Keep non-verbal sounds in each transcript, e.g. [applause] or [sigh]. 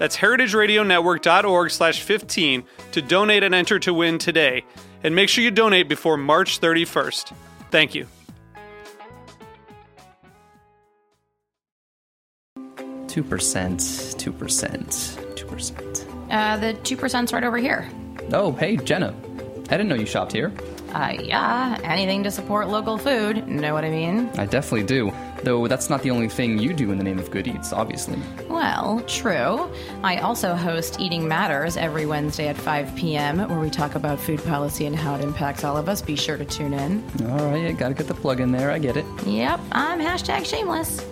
That's heritageradionetwork.org slash 15 to donate and enter to win today. And make sure you donate before March 31st. Thank you. Two percent, two percent, two percent. Uh, the 2%'s right over here. Oh, hey, Jenna. I didn't know you shopped here. Uh, yeah, anything to support local food. Know what I mean? I definitely do. Though that's not the only thing you do in the name of good eats, obviously. Well, true. I also host Eating Matters every Wednesday at 5 p.m., where we talk about food policy and how it impacts all of us. Be sure to tune in. All right, gotta get the plug in there. I get it. Yep, I'm hashtag shameless.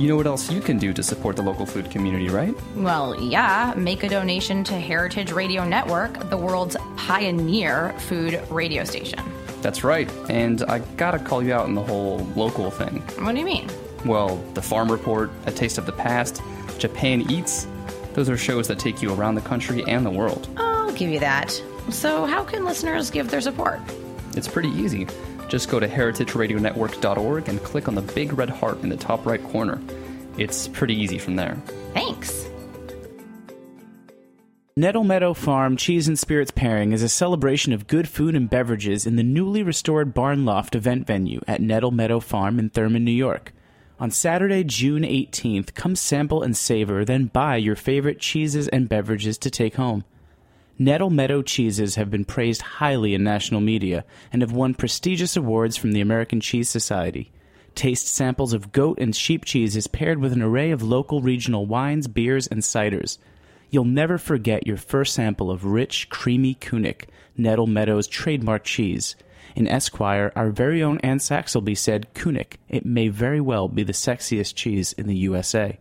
You know what else you can do to support the local food community, right? Well, yeah, make a donation to Heritage Radio Network, the world's pioneer food radio station. That's right. And I gotta call you out on the whole local thing. What do you mean? Well, the Farm Report, A Taste of the Past, Japan Eats, those are shows that take you around the country and the world. I'll give you that. So, how can listeners give their support? It's pretty easy. Just go to heritageradionetwork.org and click on the big red heart in the top right corner. It's pretty easy from there. Thanks. Nettle Meadow Farm Cheese and Spirits Pairing is a celebration of good food and beverages in the newly restored Barn Loft event venue at Nettle Meadow Farm in Thurman, New York. On Saturday, June 18th, come sample and savor, then buy your favorite cheeses and beverages to take home. Nettle Meadow cheeses have been praised highly in national media and have won prestigious awards from the American Cheese Society. Taste samples of goat and sheep cheeses paired with an array of local regional wines, beers, and ciders. You'll never forget your first sample of rich, creamy Kunik, Nettle Meadows trademark cheese. In Esquire, our very own Anne Saxelby said, Kunik, it may very well be the sexiest cheese in the USA.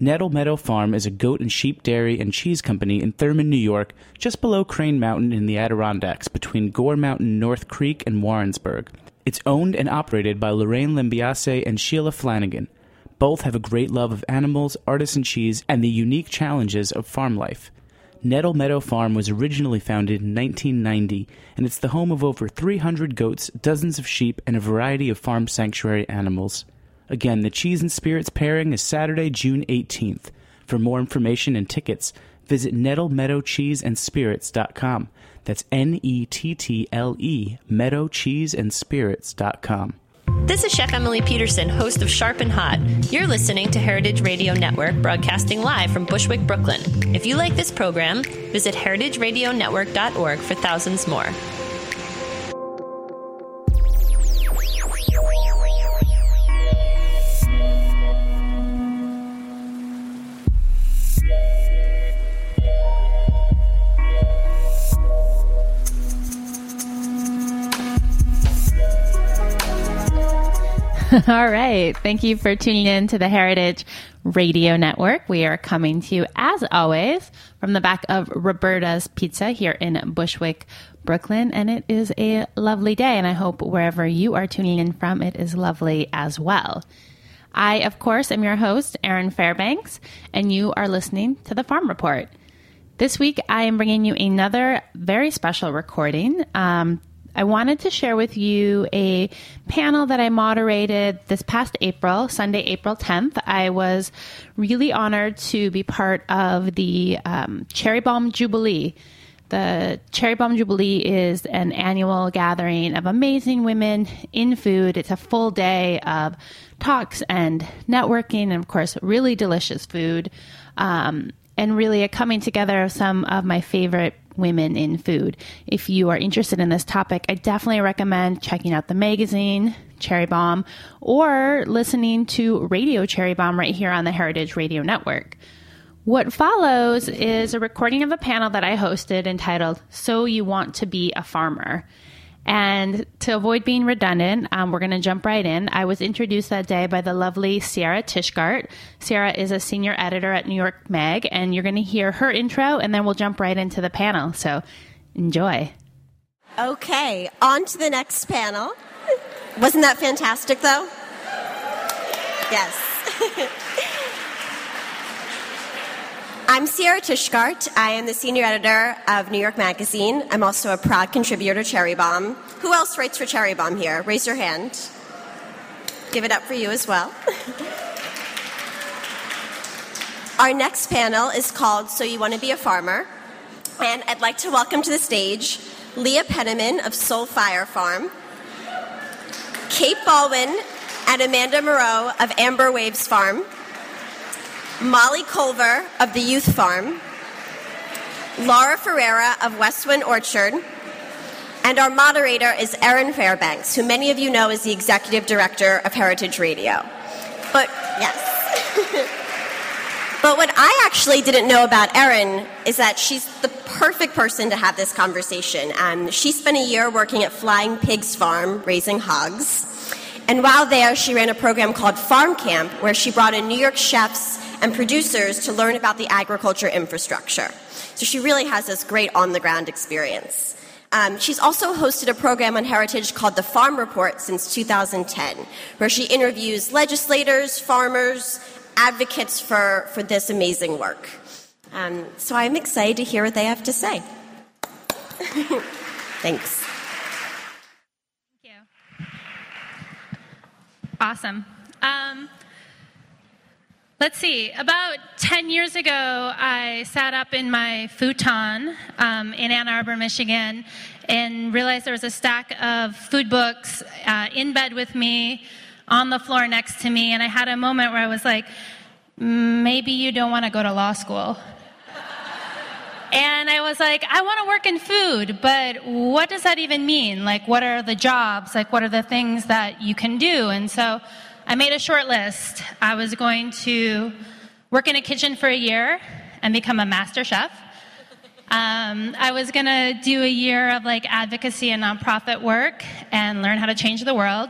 Nettle Meadow Farm is a goat and sheep dairy and cheese company in Thurman, New York, just below Crane Mountain in the Adirondacks between Gore Mountain, North Creek, and Warrensburg. It's owned and operated by Lorraine Lambiase and Sheila Flanagan. Both have a great love of animals, artisan cheese, and the unique challenges of farm life. Nettle Meadow Farm was originally founded in 1990, and it's the home of over 300 goats, dozens of sheep, and a variety of farm sanctuary animals. Again, the Cheese and Spirits pairing is Saturday, June 18th. For more information and tickets, visit nettlemeadowcheeseandspirits.com. That's N E T T L E, Meadow Cheese and meadowcheeseandspirits.com. This is Chef Emily Peterson, host of Sharp and Hot. You're listening to Heritage Radio Network, broadcasting live from Bushwick, Brooklyn. If you like this program, visit heritageradionetwork.org for thousands more. [laughs] All right. Thank you for tuning in to the Heritage Radio Network. We are coming to you, as always, from the back of Roberta's Pizza here in Bushwick, Brooklyn. And it is a lovely day. And I hope wherever you are tuning in from, it is lovely as well. I, of course, am your host, Erin Fairbanks, and you are listening to the Farm Report. This week, I am bringing you another very special recording. Um, I wanted to share with you a panel that I moderated this past April, Sunday, April 10th. I was really honored to be part of the um, Cherry Bombe Jubilee. The Cherry Bombe Jubilee is an annual gathering of amazing women in food. It's a full day of talks and networking, and of course, really delicious food. Um, and really a coming together of some of my favorite women in food. If you are interested in this topic, I definitely recommend checking out the magazine, Cherry Bombe, or listening to Radio Cherry Bombe right here on the Heritage Radio Network. What follows is a recording of a panel that I hosted entitled So You Want to Be a Farmer. And to avoid being redundant, um, we're going to jump right in. I was introduced that day by the lovely Sierra Tishgart. Sierra is a senior editor at New York Mag, and you're going to hear her intro, and then we'll jump right into the panel. So enjoy. Okay, on to the next panel. Wasn't that fantastic, though? Yes. [laughs] I'm Sierra Tishgart. I am the senior editor of New York Magazine. I'm also a proud contributor to Cherry Bombe. Who else writes for Cherry Bombe here? Raise your hand. Give it up for you as well. [laughs] Our next panel is called So You Want to Be a Farmer. And I'd like to welcome to the stage Leah Penniman of Soul Fire Farm, Kate Baldwin and Amanda Merrow of Amber Waves Farm, Molly Culver of the Youth Farm, Laura Ferrara of Westwind Orchard, and our moderator is Erin Fairbanks, who many of you know is the executive director of Heritage Radio. But, yes. [laughs] but what I actually didn't know about Erin is that she's the perfect person to have this conversation. Um, she spent a year working at Flying Pigs Farm raising hogs. And while there, she ran a program called Farm Camp, where she brought in New York chefs and producers to learn about the agriculture infrastructure. So she really has this great on the ground experience. Um, she's also hosted a program on heritage called the Farm Report since 2010, where she interviews legislators, farmers, advocates for, for this amazing work. Um, so I'm excited to hear what they have to say. [laughs] Thanks. Thank you. Awesome. Um, Let's see. About 10 years ago, I sat up in my futon um, in Ann Arbor, Michigan, and realized there was a stack of food books uh, in bed with me, on the floor next to me, and I had a moment where I was like, maybe you don't want to go to law school. [laughs] And I was like, I want to work in food, but what does that even mean? Like, what are the jobs? Like, what are the things that you can do? And so I made a short list. I was going to work in a kitchen for a year and become a master chef. Um, I was going to do a year of like advocacy and nonprofit work and learn how to change the world.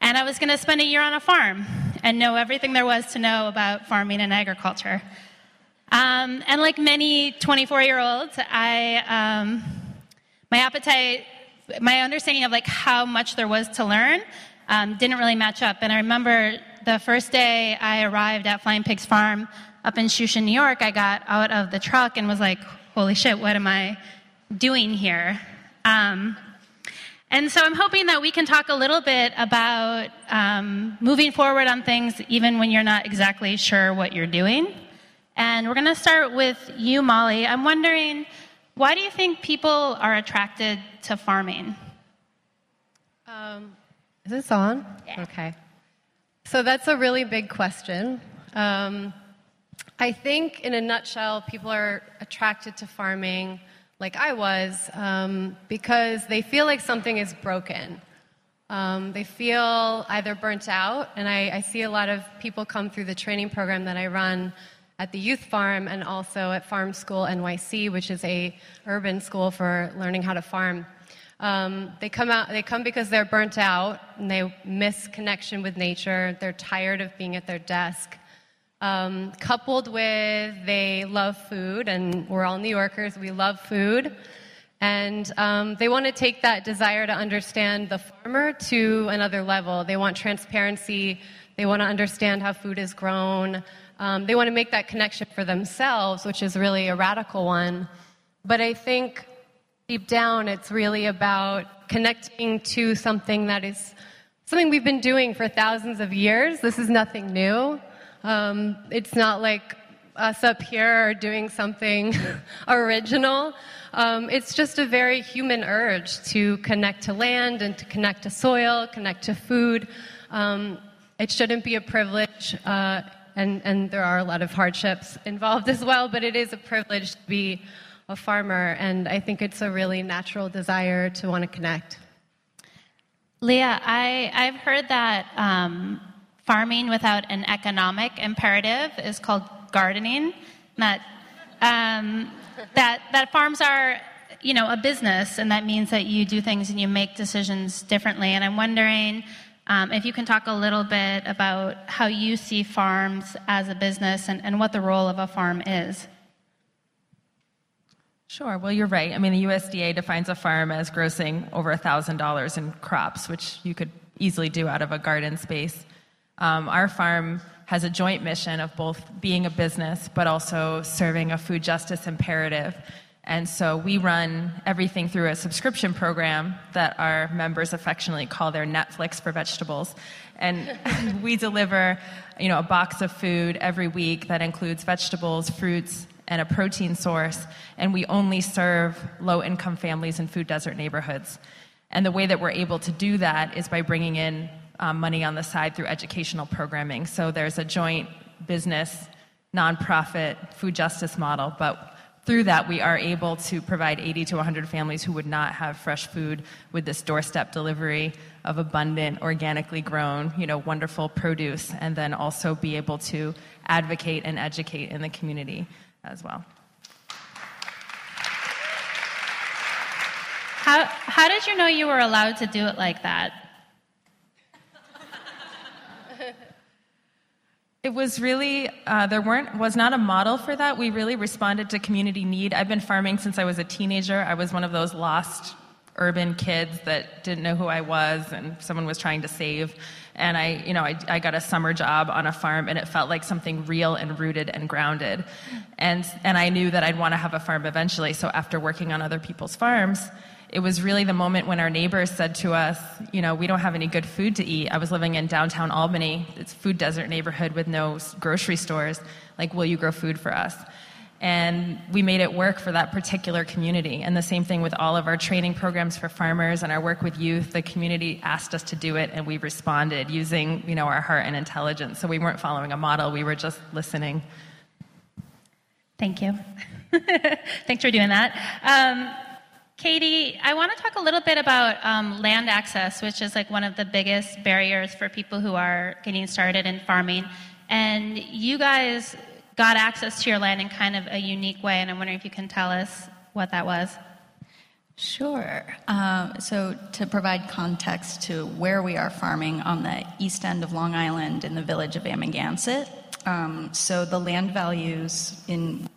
And I was going to spend a year on a farm and know everything there was to know about farming and agriculture. Um, and like many 24 year olds, I, um, my appetite, my understanding of like how much there was to learn um, didn't really match up. And I remember the first day I arrived at Flying Pigs Farm up in Shushan, New York, I got out of the truck and was like, holy shit, what am I doing here? Um, and so I'm hoping that we can talk a little bit about um, moving forward on things even when you're not exactly sure what you're doing. And we're going to start with you, Molly. I'm wondering, why do you think people are attracted to farming? Um, is this on? Yeah. Okay. So that's a really big question. Um, I think, in a nutshell, people are attracted to farming like I was um, because they feel like something is broken. Um, they feel either burnt out, and I, I, see a lot of people come through the training program that I run at the youth farm and also at Farm School NYC, which is a urban school for learning how to farm. Um, they come out. They come because they're burnt out and they miss connection with nature. They're tired of being at their desk. Um, coupled with they love food, and we're all New Yorkers. We love food, and um, they want to take that desire to understand the farmer to another level. They want transparency. They want to understand how food is grown. Um, they want to make that connection for themselves, which is really a radical one. But I think Deep down, it's really about connecting to something that is something we've been doing for thousands of years. This is nothing new. Um, it's not like us up here are doing something [laughs] original. Um, it's just a very human urge to connect to land and to connect to soil, connect to food. Um, it shouldn't be a privilege, uh, and, and there are a lot of hardships involved as well, but it is a privilege to be a farmer, and I think it's a really natural desire to want to connect. Leah, I, I've heard that um, farming without an economic imperative is called gardening. That um, that that farms are, you know, a business, and that means that you do things and you make decisions differently. And I'm wondering um, if you can talk a little bit about how you see farms as a business and, and what the role of a farm is. Sure. Well, you're right. I mean, the USDA defines a farm as grossing over $1,000 in crops, which you could easily do out of a garden space. Um, our farm has a joint mission of both being a business but also serving a food justice imperative. And so we run everything through a subscription program that our members affectionately call their Netflix for vegetables. And [laughs] we deliver, you know, a box of food every week that includes vegetables, fruits, and a protein source. And we only serve low income families in food desert neighborhoods. And the way that we're able to do that is by bringing in um, money on the side through educational programming. So there's a joint business, nonprofit food justice model, but through that, we are able to provide 80 to 100 families who would not have fresh food with this doorstep delivery of abundant, organically grown, you know, wonderful produce, and then also be able to advocate and educate in the community as well. How, how did you know you were allowed to do it like that? It was really uh, there weren't was not a model for that. We really responded to community need. I've been farming since I was a teenager. I was one of those lost urban kids that didn't know who I was and someone was trying to save. And I, you know, I, I got a summer job on a farm and it felt like something real and rooted and grounded. And, and I knew that I'd want to have a farm eventually. So after working on other people's farms, it was really the moment when our neighbors said to us, you know, we don't have any good food to eat. I was living in downtown Albany, it's food desert neighborhood with no grocery stores. Like, will you grow food for us? And we made it work for that particular community. And the same thing with all of our training programs for farmers and our work with youth. The community asked us to do it, and we responded using, you know, our heart and intelligence. So we weren't following a model; we were just listening. Thank you. [laughs] Thanks for doing that. Um, Katie, I want to talk a little bit about um, land access, which is like one of the biggest barriers for people who are getting started in farming. And you guys got access to your land in kind of a unique way, and I'm wondering if you can tell us what that was. Sure. Uh, so, to provide context to where we are farming on the east end of Long Island in the village of Amagansett, um, so the land values in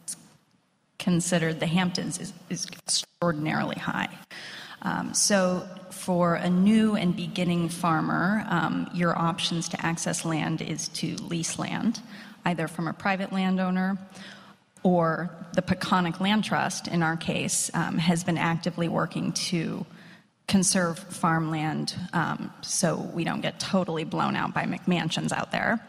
considered the Hamptons is, is extraordinarily high. Um, so, for a new and beginning farmer, um, your options to access land is to lease land, either from a private landowner or the Peconic Land Trust, in our case, um, has been actively working to conserve farmland um, so we don't get totally blown out by McMansions out there.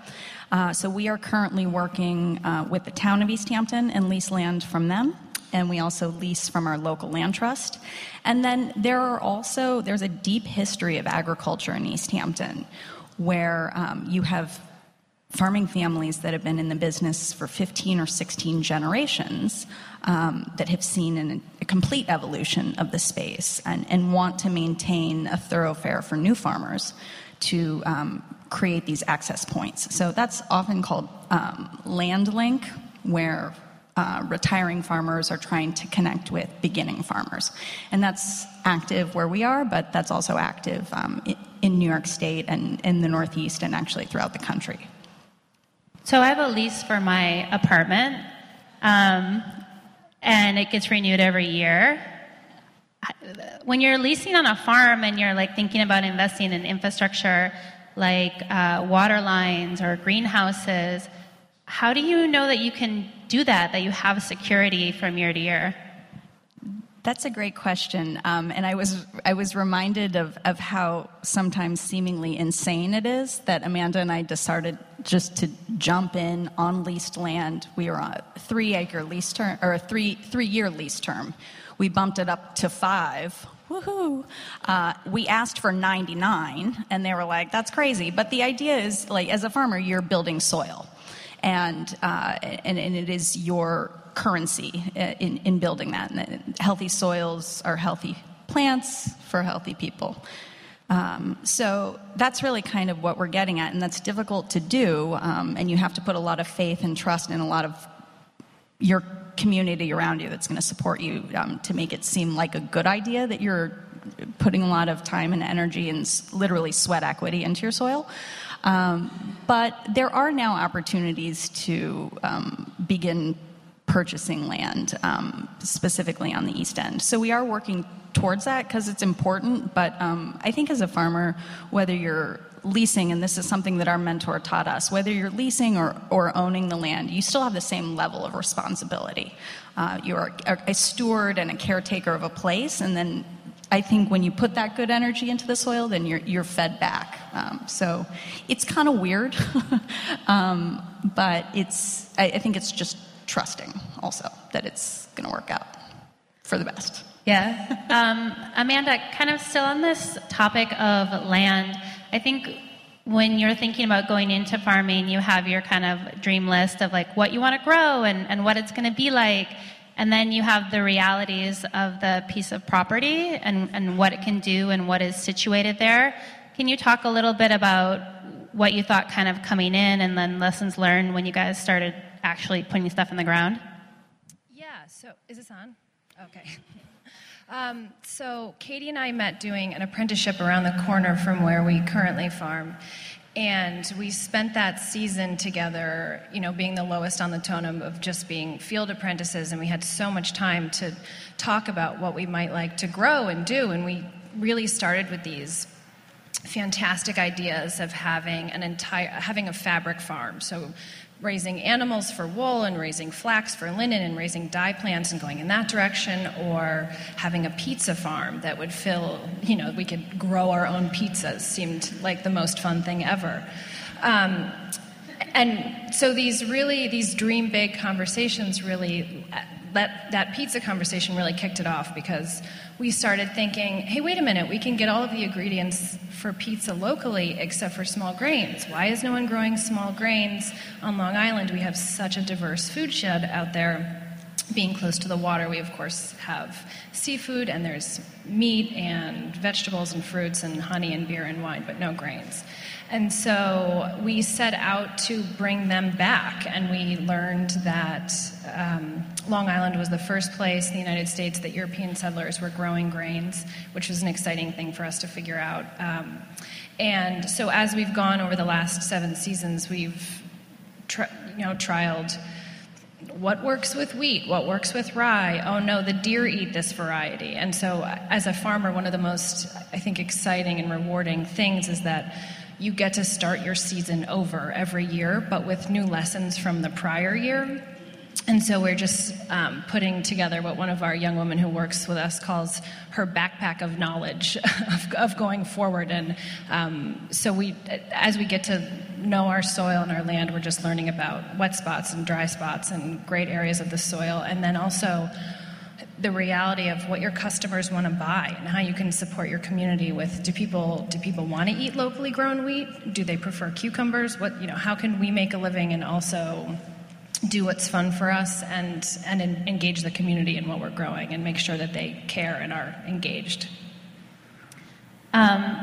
Uh, so we are currently working uh, with the town of East Hampton and lease land from them. And we also lease from our local land trust. And then there are also, there's a deep history of agriculture in East Hampton where um, you have farming families that have been in the business for 15 or 16 generations um, that have seen an, a complete evolution of the space and, and want to maintain a thoroughfare for new farmers to um, create these access points. So that's often called um, land link, where uh, retiring farmers are trying to connect with beginning farmers. And that's active where we are, but that's also active um, in New York State and in the Northeast and actually throughout the country. So I have a lease for my apartment, um, and it gets renewed every year. When you're leasing on a farm and you're like thinking about investing in infrastructure, like uh, water lines or greenhouses, how do you know that you can do that, that you have security from year to year? That's a great question, um, and I was I was reminded of of how sometimes seemingly insane it is that Amanda and I decided just to jump in on leased land. We were on a three acre lease term or a three three year lease term. We bumped it up to five woohoo. Uh, we asked for 99, and they were like, that's crazy. But the idea is, like, as a farmer, you're building soil. And, uh, and, and it is your currency uh, in, in building that. And healthy soils are healthy plants for healthy people. Um, so that's really kind of what we're getting at, and that's difficult to do. Um, and you have to put a lot of faith and trust in a lot of your community around you that's going to support you um, to make it seem like a good idea that you're putting a lot of time and energy and literally sweat equity into your soil. Um, but there are now opportunities to um, begin purchasing land, um, specifically on the East End. So we are working towards that because it's important. But um, I think as a farmer, whether you're leasing, and this is something that our mentor taught us, whether you're leasing or, or owning the land, you still have the same level of responsibility. Uh, you're a, a steward and a caretaker of a place, and then I think when you put that good energy into the soil, then you're, you're fed back. Um, so it's kind of weird, [laughs] um, but it's, I, I think it's just trusting also that it's going to work out for the best. Yeah. Um, Amanda, kind of still on this topic of land, I think when you're thinking about going into farming, you have your kind of dream list of like what you want to grow and, and what it's going to be like. And then you have the realities of the piece of property and, and what it can do and what is situated there. Can you talk a little bit about what you thought kind of coming in and then lessons learned when you guys started actually putting stuff in the ground? Yeah, so is this on? Okay. [laughs] Um, so Katie and I met doing an apprenticeship around the corner from where we currently farm. And we spent that season together, you know, being the lowest on the totem of just being field apprentices. And we had so much time to talk about what we might like to grow and do. And we really started with these fantastic ideas of having an entire having a fabric farm so raising animals for wool and raising flax for linen and raising dye plants and going in that direction or having a pizza farm that would fill you know we could grow our own pizzas seemed like the most fun thing ever. Um, and so these really these dream big conversations really that, that pizza conversation really kicked it off because we started thinking, hey, wait a minute, we can get all of the ingredients for pizza locally except for small grains. Why is no one growing small grains on Long Island? We have such a diverse food shed out there. Being close to the water, we of course have seafood and there's meat and vegetables and fruits and honey and beer and wine, but no grains. And so we set out to bring them back, and we learned that um, Long Island was the first place in the United States that European settlers were growing grains, which was an exciting thing for us to figure out. Um, and so as we've gone over the last seven seasons, we've tri- you know trialed what works with wheat, what works with rye. Oh no, the deer eat this variety. And so, as a farmer, one of the most, I think, exciting and rewarding things is that you get to start your season over every year, but with new lessons from the prior year. And so we're just um, putting together what one of our young women who works with us calls her backpack of knowledge [laughs] of, of going forward. And um, so we, as we get to know our soil and our land, we're just learning about wet spots and dry spots and great areas of the soil, and then also the reality of what your customers want to buy and how you can support your community with do people do people want to eat locally grown wheat? Do they prefer cucumbers? What you know how can we make a living and also do what's fun for us and and engage the community in what we're growing and make sure that they care and are engaged um,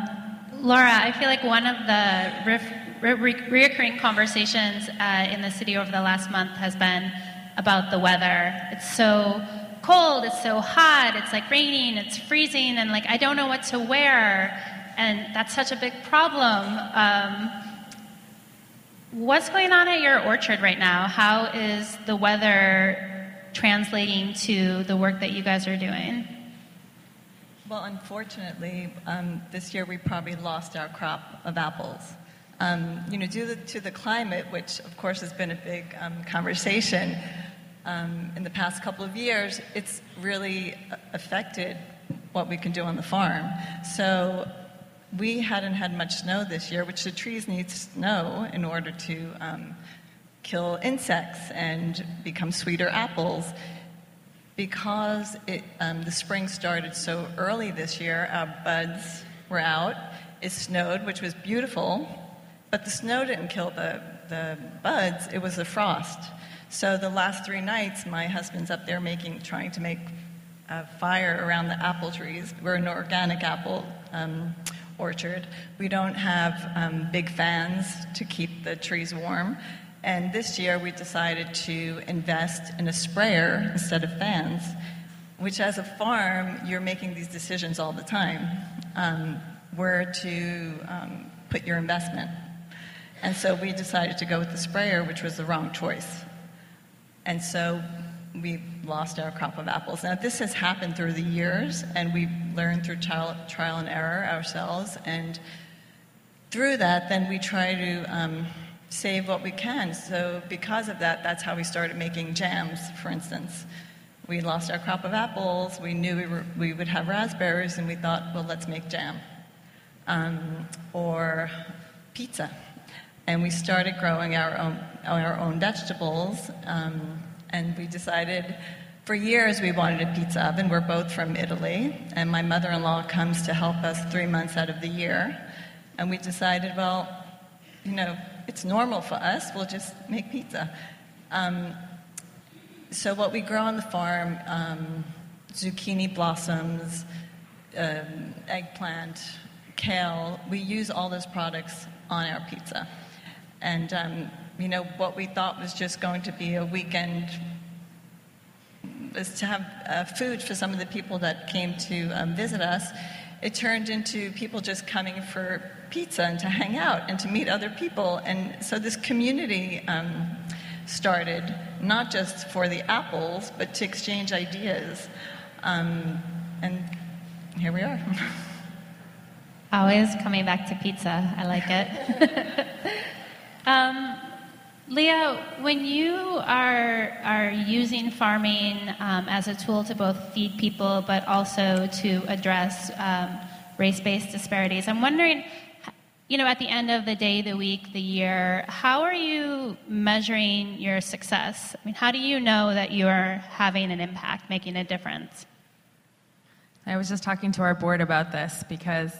laura i feel like one of the re- re- reoccurring conversations uh, in the city over the last month has been about the weather it's so cold, it's so hot, it's like raining, it's freezing, and like I don't know what to wear, and that's such a big problem. Um, what's going on at your orchard right now? How is the weather translating to the work that you guys are doing? Well, unfortunately, um, this year we probably lost our crop of apples. Um, you know, due to, the climate, which of course has been a big um, conversation, um, in the past couple of years, it's really affected what we can do on the farm. So we hadn't had much snow this year, which the trees need snow in order to um, kill insects and become sweeter apples. Because it, um, the spring started so early this year, our buds were out. It snowed, which was beautiful, but the snow didn't kill the the buds, it was the frost. So the last three nights, my husband's up there making, trying to make a fire around the apple trees. We're an organic apple um, orchard. We don't have um, big fans to keep the trees warm. And this year we decided to invest in a sprayer instead of fans, which as a farm, you're making these decisions all the time um, where to um, put your investment. And so we decided to go with the sprayer, which was the wrong choice. And so we lost our crop of apples. Now, this has happened through the years, and we've learned through trial, trial and error ourselves. And through that, then we try to um, save what we can. So, because of that, that's how we started making jams, for instance. We lost our crop of apples, we knew we, were, we would have raspberries, and we thought, well, let's make jam. Um, or pizza. And we started growing our own, our own vegetables. Um, and we decided for years we wanted a pizza oven. We're both from Italy, and my mother in law comes to help us three months out of the year. And we decided, well, you know, it's normal for us, we'll just make pizza. Um, so, what we grow on the farm um, zucchini blossoms, um, eggplant, kale we use all those products on our pizza. And um, you know, what we thought was just going to be a weekend was to have uh, food for some of the people that came to um, visit us. It turned into people just coming for pizza and to hang out and to meet other people. And so this community um, started, not just for the apples, but to exchange ideas. Um, and here we are. Always coming back to pizza. I like it. [laughs] Leah, when you are are using farming um, as a tool to both feed people but also to address um, race-based disparities, I'm wondering, you know, at the end of the day, the week, the year, how are you measuring your success? I mean, how do you know that you are having an impact, making a difference? I was just talking to our board about this because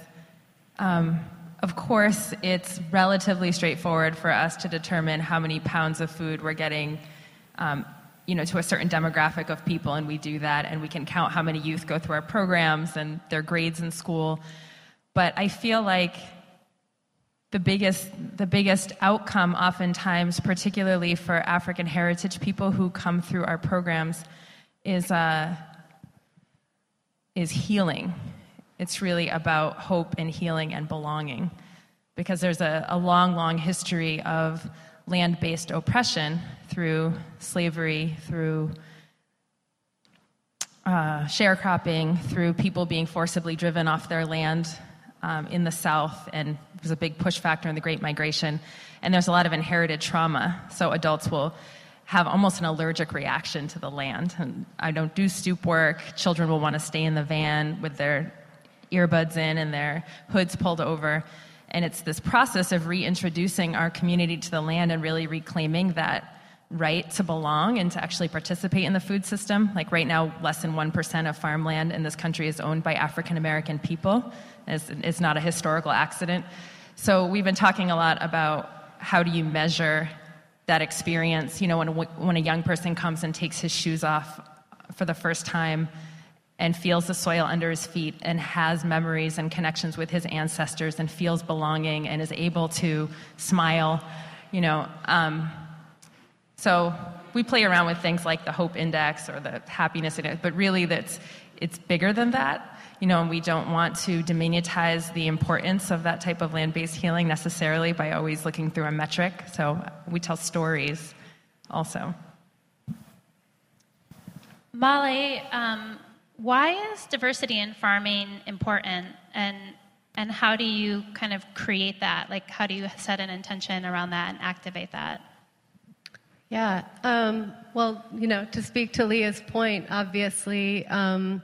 um, of course, it's relatively straightforward for us to determine how many pounds of food we're getting, um, you know, to a certain demographic of people, and we do that, and we can count how many youth go through our programs and their grades in school. But I feel like the biggest, the biggest outcome, oftentimes, particularly for African heritage people who come through our programs, is, uh, is healing it's really about hope and healing and belonging. Because there's a, a long, long history of land based oppression through slavery, through uh, sharecropping, through people being forcibly driven off their land um, in the South, and it was a big push factor in the Great Migration. And there's a lot of inherited trauma, so adults will have almost an allergic reaction to the land. And I don't do stoop work. Children will want to stay in the van with their earbuds in and their hoods pulled over. And it's this process of reintroducing our community to the land and really reclaiming that right to belong and to actually participate in the food system. Like right now, less than 1% of farmland in this country is owned by African American people. It's, it's not a historical accident. So we've been talking a lot about how do you measure that experience. You know, when when a young person comes and takes his shoes off for the first time, and feels the soil under his feet and has memories and connections with his ancestors and feels belonging and is able to smile, you know. Um, so we play around with things like the hope index or the happiness index, but really that's it's bigger than that. You know, and we don't want to diminutize the importance of that type of land-based healing necessarily by always looking through a metric. So we tell stories also. Molly, um, why is diversity in farming important and and how do you kind of create that? Like how do you set an intention around that and activate that? Yeah. Um, well, you know, to speak to Leah's point, obviously, um,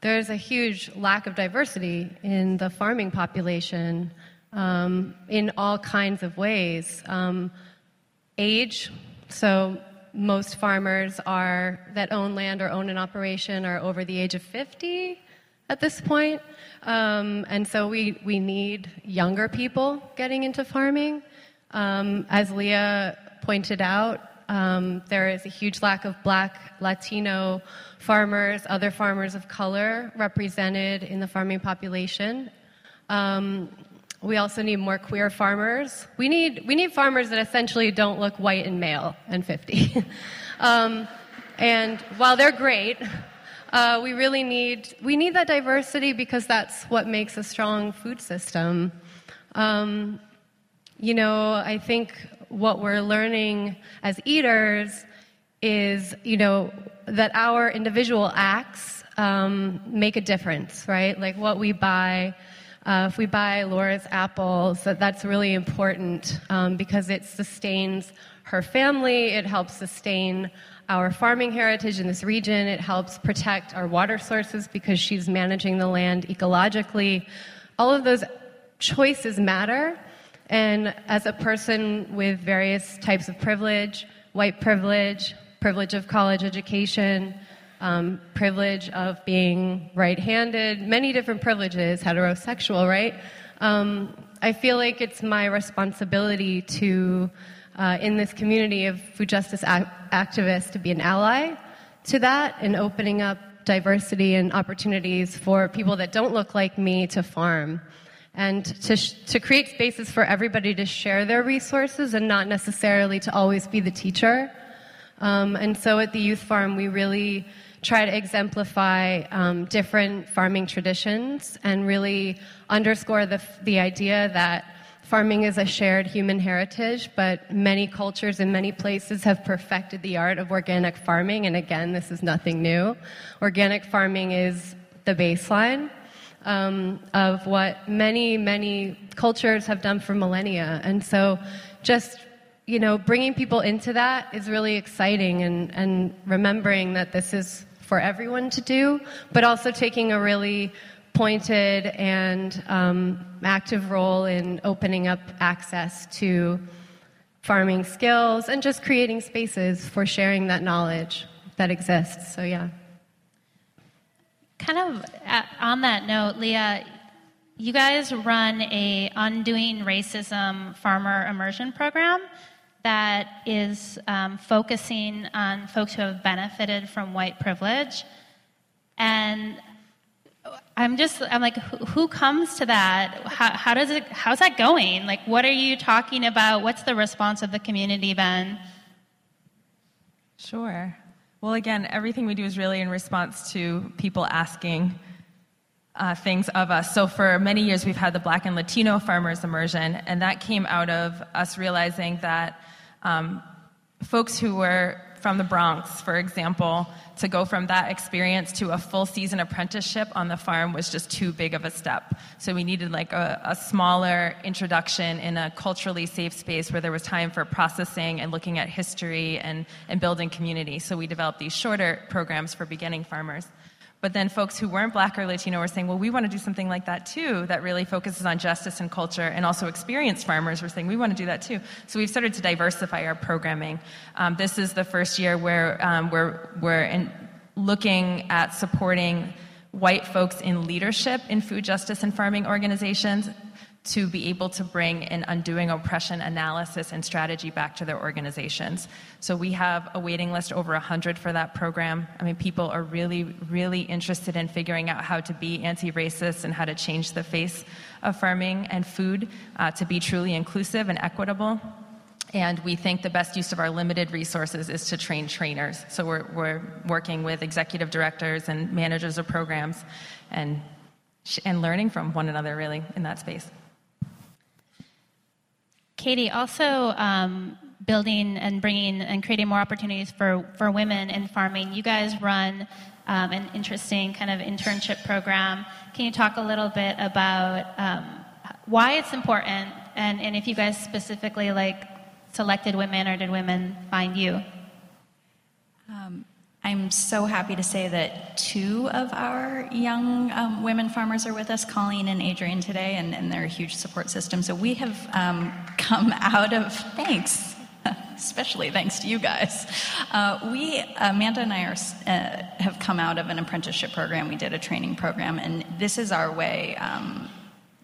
there's a huge lack of diversity in the farming population um, in all kinds of ways. Um, age, so most farmers are that own land or own an operation are over the age of 50 at this point. Um, and so we, we need younger people getting into farming. Um, as Leah pointed out, um, there is a huge lack of black, Latino farmers, other farmers of color represented in the farming population. We also need more queer farmers. We need, we need farmers that essentially don't look white and male and 50. [laughs] um, and while they're great, uh, we really need, we need that diversity because that's what makes a strong food system. Um, you know, I think what we're learning as eaters is, you know, that our individual acts um, make a difference, right? Like what we buy. Uh, if we buy Laura's apples, that, that's really important um, because it sustains her family, it helps sustain our farming heritage in this region, it helps protect our water sources because she's managing the land ecologically. All of those choices matter. And as a person with various types of privilege, white privilege, privilege of college education, um, privilege of being right handed, many different privileges, heterosexual, right? Um, I feel like it's my responsibility to, uh, in this community of food justice ac- activists, to be an ally to that and opening up diversity and opportunities for people that don't look like me to farm and to, sh- to create spaces for everybody to share their resources and not necessarily to always be the teacher. Um, and so at the Youth Farm, we really try to exemplify um, different farming traditions and really underscore the, the idea that farming is a shared human heritage, but many cultures in many places have perfected the art of organic farming. And again, this is nothing new. Organic farming is the baseline um, of what many, many cultures have done for millennia. And so just you know, bringing people into that is really exciting and, and remembering that this is for everyone to do, but also taking a really pointed and um, active role in opening up access to farming skills and just creating spaces for sharing that knowledge that exists. So, yeah. Kind of uh, on that note, Leah, you guys run a Undoing Racism Farmer Immersion Program that is um, focusing on folks who have benefited from white privilege. And I'm just, I'm like, who, comes to that? How, how, does it, how's that going? Like, what are you talking about? What's the response of the community been? Sure. Well, again, everything we do is really in response to people asking uh, things of us. So, for many years, we've had the Black and Latino farmers immersion, and that came out of us realizing that um, folks who were from the Bronx, for example, to go from that experience to a full season apprenticeship on the farm was just too big of a step. So we needed like a, a, smaller introduction in a culturally safe space where there was time for processing and looking at history and, and building community. So we developed these shorter programs for beginning farmers. But then folks who weren't black or Latino were saying, well, we want to do something like that too, that really focuses on justice and culture. And also experienced farmers were saying, we want to do that too. So we've started to diversify our programming. Um, this is the first year where um, we're, we're in, looking at supporting white folks in leadership in food justice and farming organizations to be able to bring an undoing oppression analysis and strategy back to their organizations. So we have a waiting list over 100 for that program. I mean, people are really, really interested in figuring out how to be anti racist and how to change the face of farming and food uh, to be truly inclusive and equitable. And we think the best use of our limited resources is to train trainers. So we're, we're working with executive directors and managers of programs and, and learning from one another, really, in that space. Katie, also um, building and bringing and creating more opportunities for, for women in farming. You guys run um, an interesting kind of internship program. Can you talk a little bit about um, why it's important and, and if you guys specifically like selected women or did women find you? Um, I'm so happy to say that two of our young um, women farmers are with us, Colleen and Adrian, today, and, and they're a huge support system. So we have um, [laughs] come out of, thanks, [laughs] especially thanks to you guys. Uh, we, Amanda and I are, uh, have come out of an apprenticeship program. We did a training program, and this is our way. Um,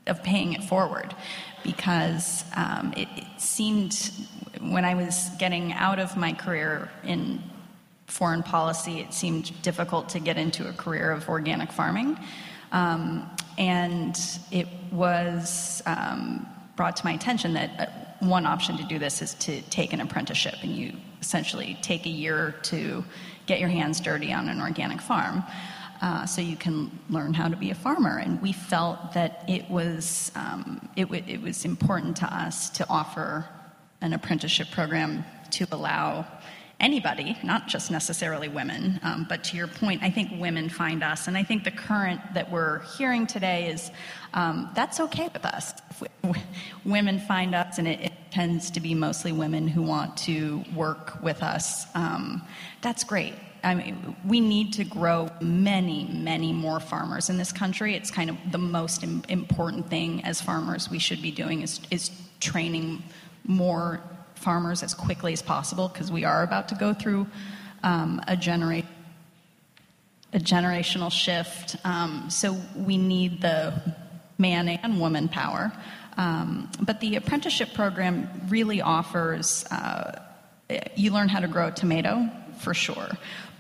of paying it forward because um, it, it seemed when I was getting out of my career in foreign policy, it seemed difficult to get into a career of organic farming. Um, and it was um, brought to my attention that uh, one option to do this is to take an apprenticeship, and you essentially take a year to get your hands dirty on an organic farm. Uh, so you can learn how to be a farmer. And we felt that it was um, it, w- it was important to us to offer an apprenticeship program to allow anybody, not just necessarily women. Um, but to your point, I think women find us. And I think the current that we're hearing today is um, that's okay with us. [laughs] women find us, and it, it, tends to be mostly women who want to work with us. Um, that's great. I mean, we need to grow many, many more farmers in this country. It's kind of the most important thing as farmers we should be doing is, is training more farmers as quickly as possible because we are about to go through um, a a generational shift. Um, so we need the man and woman power. Um, but the apprenticeship program really offers uh, you learn how to grow a tomato for sure,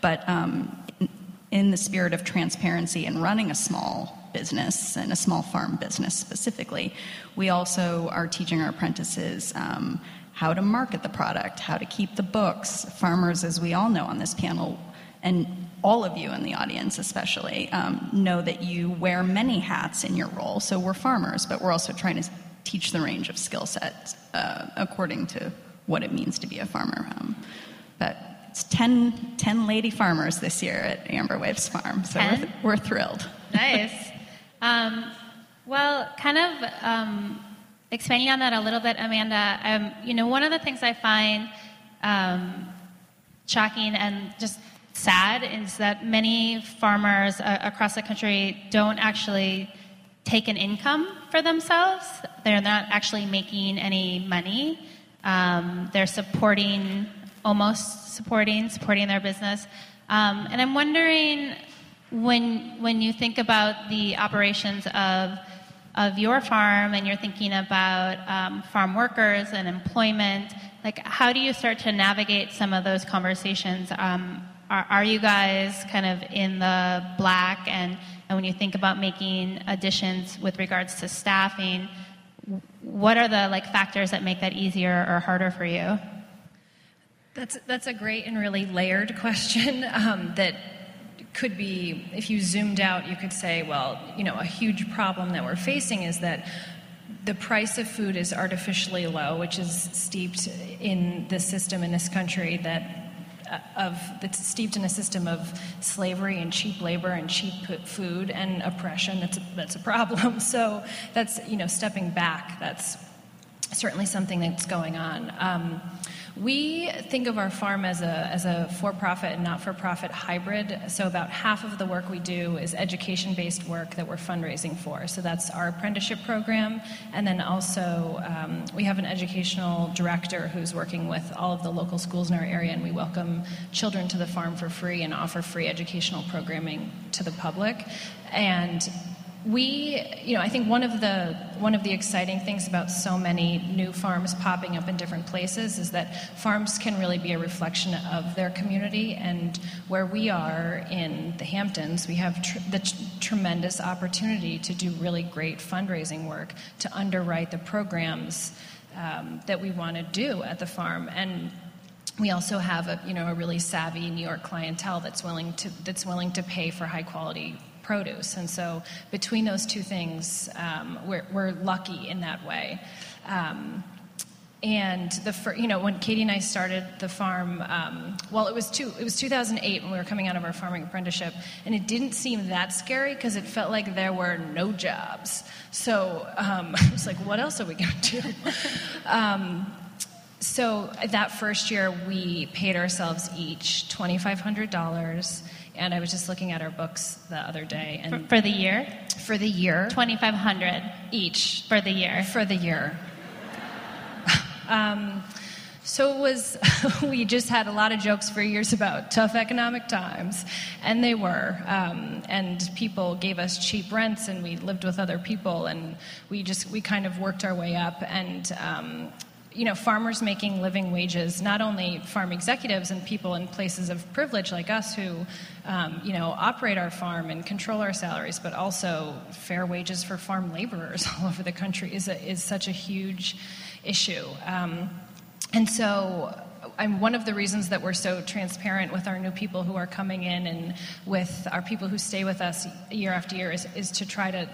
but um, in, in the spirit of transparency and running a small business and a small farm business specifically, we also are teaching our apprentices um, how to market the product, how to keep the books. Farmers, as we all know on this panel, and all of you in the audience especially, um, know that you wear many hats in your role. So we're farmers, but we're also trying to teach the range of skill sets uh, according to what it means to be a farmer. Um, but it's 10, 10, lady farmers this year at Amber Waves Farm, so we're, th- we're, thrilled. Nice. [laughs] Um, well, kind of um, expanding on that a little bit, Amanda, um, you know, one of the things I find um, shocking and just sad is that many farmers uh, across the country don't actually take an income for themselves. They're not actually making any money. Um, they're supporting, almost supporting, supporting their business. Um, and I'm wondering when when you think about the operations of of your farm and you're thinking about um, farm workers and employment, like how do you start to navigate some of those conversations? Um, are, are, you guys kind of in the black? And, and when you think about making additions with regards to staffing, what are the like factors that make that easier or harder for you? That's that's a great and really layered [laughs] question um, that could be, if you zoomed out, you could say, well, you know, a huge problem that we're facing is that the price of food is artificially low, which is steeped in the system in this country that uh, of that's steeped in a system of slavery and cheap labor and cheap food and oppression. That's a, that's a problem. [laughs] So that's you know stepping back. That's certainly something that's going on. Um, we think of our farm as a, as a for profit and not for profit hybrid. So, about half of the work we do is education based work that we're fundraising for. So, that's our apprenticeship program. And then also, um, we have an educational director who's working with all of the local schools in our area, and we welcome children to the farm for free and offer free educational programming to the public. And we you know i think one of the one of the exciting things about so many new farms popping up in different places is that farms can really be a reflection of their community and where we are in the hamptons. We have tr- the t- tremendous opportunity to do really great fundraising work to underwrite the programs um, that we want to do at the farm. And we also have a you know a really savvy New York clientele that's willing to that's willing to pay for high quality produce. And so between those two things, um, we're, we're, lucky in that way. Um, and the fir- you know when Katie and I started the farm, um, well, it was two, it was 2008 when we were coming out of our farming apprenticeship, and it didn't seem that scary because it felt like there were no jobs. So um, [laughs] I was like, what else are we going to do? [laughs] um, so that first year, we paid ourselves each $2,500 and I was just looking at our books the other day. And for, for the year? For the year. 2500 each. For the year. For the year. [laughs] um, So it was, [laughs] we just had a lot of jokes for years about tough economic times, and they were. Um, and people gave us cheap rents, and we lived with other people, and we just, we kind of worked our way up. And, um, you know, farmers making living wages, not only farm executives and people in places of privilege like us who, um, you know, operate our farm and control our salaries, but also fair wages for farm laborers [laughs] all over the country is, a, is such a huge issue. Um, and so I'm one of the reasons that we're so transparent with our new people who are coming in and with our people who stay with us year after year is, is to try to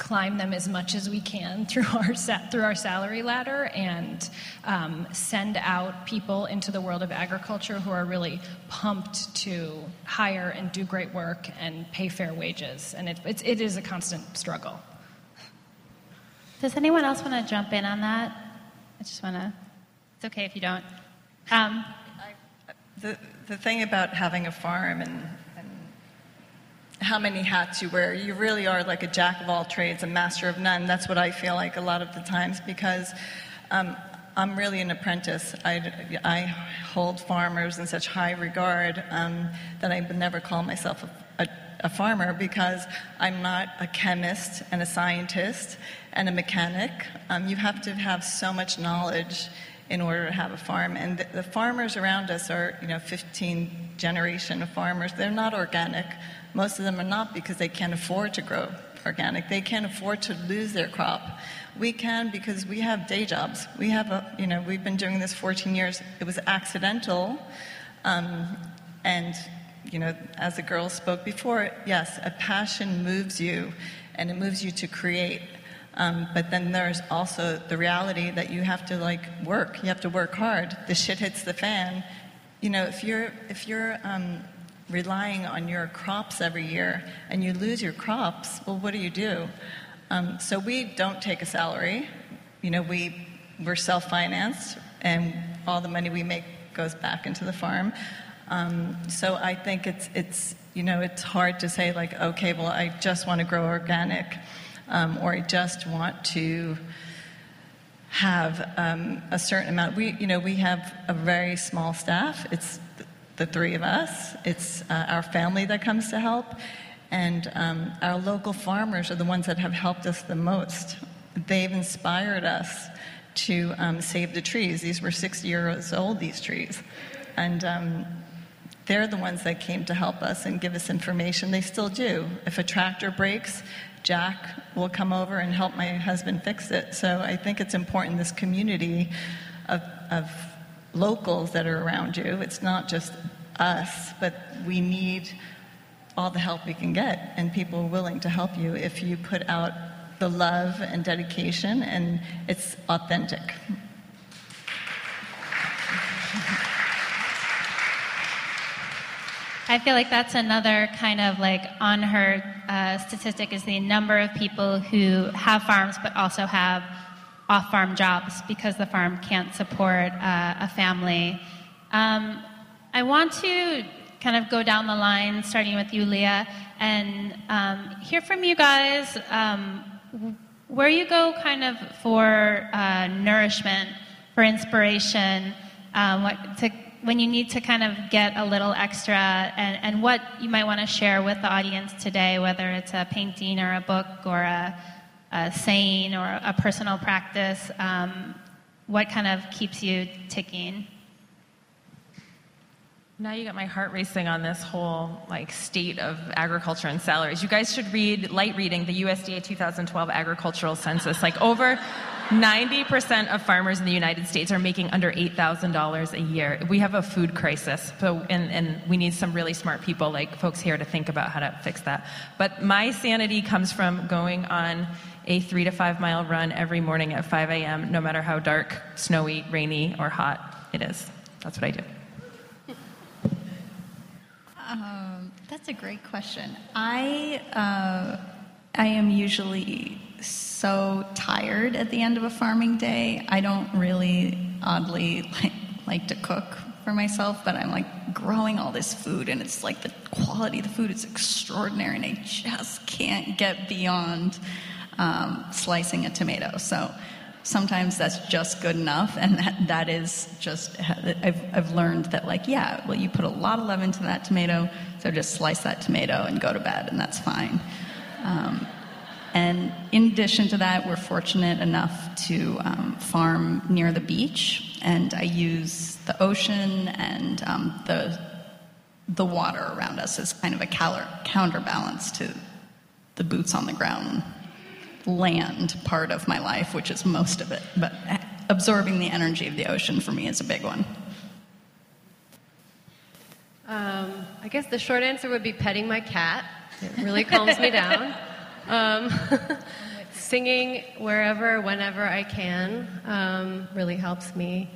climb them as much as we can [laughs] through our through our salary ladder and um, send out people into the world of agriculture who are really pumped to hire and do great work and pay fair wages and it, it's, it is a constant struggle. Does anyone else want to jump in on that? I just want to. It's okay if you don't. Um, the, the thing about having a farm and, and how many hats you wear, you really are like a jack of all trades, a master of none. That's what I feel like a lot of the times because um, I'm really an apprentice. I, I hold farmers in such high regard um, that I would never call myself a, a, a farmer because I'm not a chemist and a scientist and a mechanic. Um, you have to have so much knowledge in order to have a farm. And the, the, farmers around us are, you know, 15 generation of farmers. They're not organic. Most of them are not because they can't afford to grow organic. They can't afford to lose their crop. We can because we have day jobs. We have a, you know, we've been doing this 14 years. It was accidental. Um, and, you know, as the girl spoke before, yes, a passion moves you and it moves you to create. Um, but then there's also the reality that you have to like work. You have to work hard. The shit hits the fan. You know, if you're if you're um, relying on your crops every year and you lose your crops, well, what do you do? Um, so we don't take a salary. You know, we we're self-financed, and all the money we make goes back into the farm. Um, so I think it's it's you know it's hard to say like okay, well I just want to grow organic um, or I just want to have um, a certain amount. We, you know, we have a very small staff. It's the three of us. It's uh, our family that comes to help, and um, our local farmers are the ones that have helped us the most. They've inspired us to um, save the trees. These were 60 years old. These trees, and um, they're the ones that came to help us and give us information. They still do. If a tractor breaks, Jack will come over and help my husband fix it. So I think it's important this community of, of locals that are around you. It's not just us, but we need all the help we can get, and people willing to help you if you put out the love and dedication and it's authentic. I feel like that's another kind of like unheard uh, statistic is the number of people who have farms but also have off farm jobs because the farm can't support uh, a family. Um, I want to kind of go down the line, starting with you, Leah, and um, hear from you guys um, where you go kind of for uh, nourishment, for inspiration, um, what, to when you need to kind of get a little extra and, and what you might want to share with the audience today, whether it's a painting or a book or a, a saying or a personal practice, um, what kind of keeps you ticking? Now you got my heart racing on this whole like state of agriculture and salaries. You guys should read light reading the USDA 2012 agricultural census. Like over 90% of farmers in the United States are making under $8,000 a year. We have a food crisis, so, and, and we need some really smart people like folks here to think about how to fix that. But my sanity comes from going on a three to five mile run every morning at 5 a.m., no matter how dark, snowy, rainy, or hot it is. That's what I do. Um, that's a great question. I, uh, I am usually so tired at the end of a farming day. I don't really, oddly, [laughs] like, like to cook for myself, but I'm like growing all this food, and it's like the quality of the food is extraordinary, and I just can't get beyond um, slicing a tomato. So sometimes that's just good enough and that, that is just I've, I've learned that like yeah well you put a lot of love into that tomato so just slice that tomato and go to bed and that's fine. Um, and in addition to that we're fortunate enough to um, farm near the beach and i use the ocean and um, the the water around us as kind of a counterbalance to the boots on the ground land part of my life, which is most of it. But absorbing the energy of the ocean for me is a big one. Um, I guess the short answer would be petting my cat. It really calms me down. Um, [laughs] singing wherever, whenever I can um, really helps me.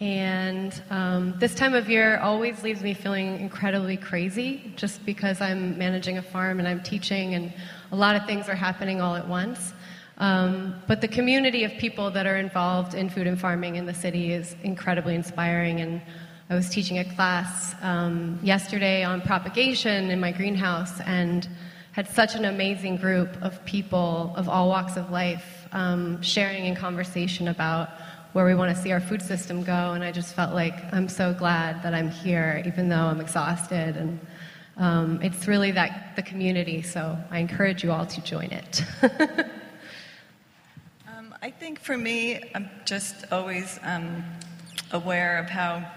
And um, this time of year always leaves me feeling incredibly crazy just because I'm managing a farm and I'm teaching and a lot of things are happening all at once. Um, but the community of people that are involved in food and farming in the city is incredibly inspiring. And I was teaching a class um, yesterday on propagation in my greenhouse and had such an amazing group of people of all walks of life um, sharing in conversation about where we want to see our food system go. And I just felt like I'm so glad that I'm here, even though I'm exhausted. And um, it's really that the community. So I encourage you all to join it. [laughs] um, I think for me, I'm just always um, aware of how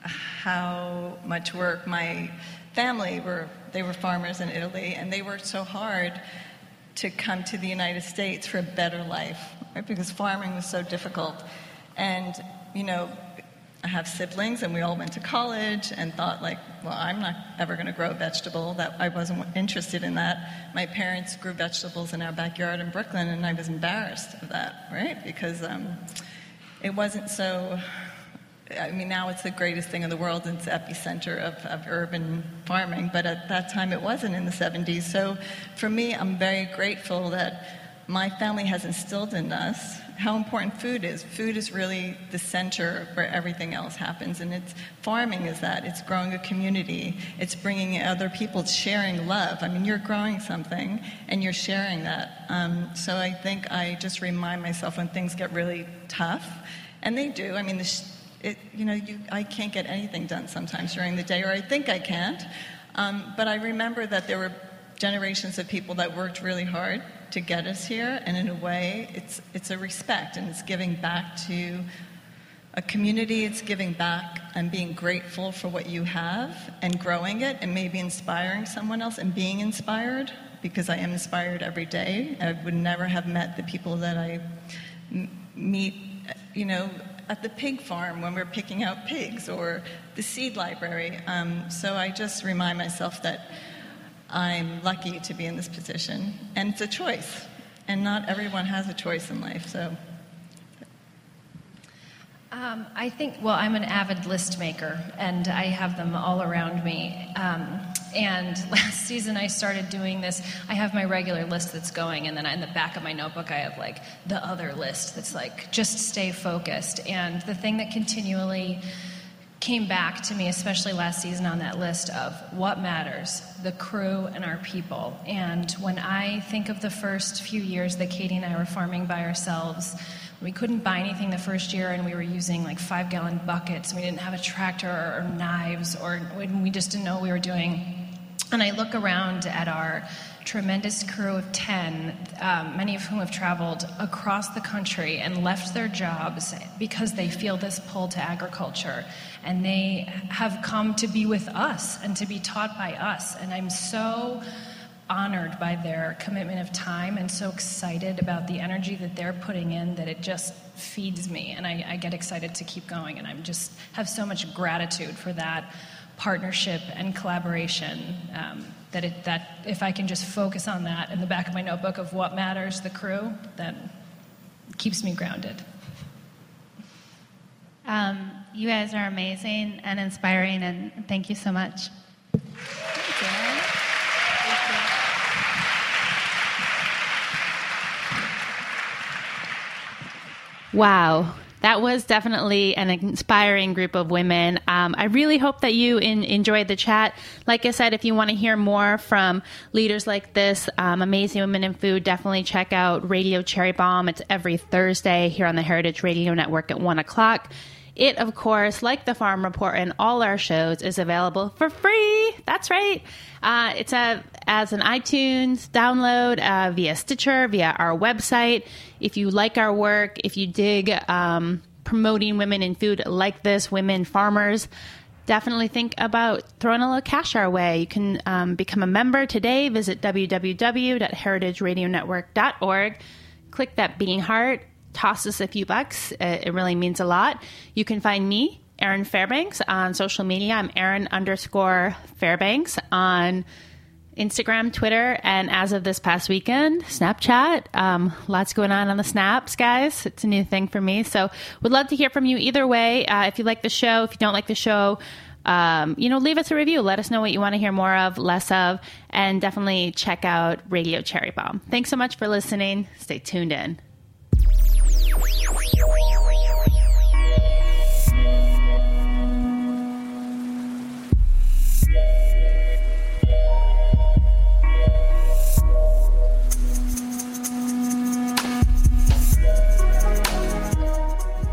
how much work my family were. They were farmers in Italy, and they worked so hard to come to the United States for a better life, right? Because farming was so difficult. And, you know, I have siblings, and we all went to college and thought, like, well, I'm not ever going to grow a vegetable. That I wasn't interested in that. My parents grew vegetables in our backyard in Brooklyn, and I was embarrassed of that, right? Because um, it wasn't so I mean, now it's the greatest thing in the world. It's epicenter of, of urban farming, but at that time it wasn't in the 70s. So for me, I'm very grateful that my family has instilled in us how important food is. Food is really the center where everything else happens, and it's farming is that. It's growing a community. It's bringing other people. It's sharing love. I mean, you're growing something, and you're sharing that. Um, so I think I just remind myself when things get really tough, and they do. I mean, the it, you know, you, I can't get anything done sometimes during the day, or I think I can't. Um, but I remember that there were generations of people that worked really hard to get us here, and in a way, it's, it's a respect and it's giving back to a community, it's giving back and being grateful for what you have and growing it and maybe inspiring someone else and being inspired because I am inspired every day. I would never have met the people that I m- meet, you know, at the pig farm when we're picking out pigs or the seed library. Um, so I just remind myself that I'm lucky to be in this position, and it's a choice, and not everyone has a choice in life. So. Um, I think, well, I'm an avid list maker, and I have them all around me. Um, and [laughs] last season I started doing this. I have my regular list that's going, and then in the back of my notebook I have like the other list that's like just stay focused. And the thing that continually came back to me, especially last season on that list of what matters the crew and our people. And when I think of the first few years that Katie and I were farming by ourselves, we couldn't buy anything the first year and we were using like five gallon buckets. We didn't have a tractor or knives, or we just didn't know what we were doing and I look around at our tremendous crew of 10, um, many of whom have traveled across the country and left their jobs because they feel this pull to agriculture. And they have come to be with us and to be taught by us. And I'm so honored by their commitment of time and so excited about the energy that they're putting in that it just feeds me. And I, I get excited to keep going. And I'm just have so much gratitude for that partnership and collaboration. Um, that, it, that if I can just focus on that in the back of my notebook of what matters, the crew, then keeps me grounded. Um, you guys are amazing and inspiring, and thank you so much. Wow. That was definitely an inspiring group of women. Um, I really hope that you in, enjoyed the chat. Like I said, if you want to hear more from leaders like this, um, amazing women in food, definitely check out Radio Cherry Bombe. It's every Thursday here on the Heritage Radio Network at one o'clock. It, of course, like the Farm Report and all our shows, is available for free. That's right. Uh, it's a, as an iTunes download uh, via Stitcher, via our website. If you like our work, if you dig um, promoting women in food like this, women farmers, definitely think about throwing a little cash our way. You can um, become a member today. Visit www.heritageradionetwork.org. Click that bean heart toss us a few bucks. It really means a lot. You can find me, Erin Fairbanks, on social media. I'm Erin underscore Fairbanks on Instagram, Twitter, and as of this past weekend, Snapchat. Um, lots going on on the snaps, guys. It's a new thing for me. So would love to hear from you either way. Uh, if you like the show, if you don't like the show, um, you know, leave us a review. Let us know what you want to hear more of, less of, and definitely check out Radio Cherry Bombe. Thanks so much for listening. Stay tuned in.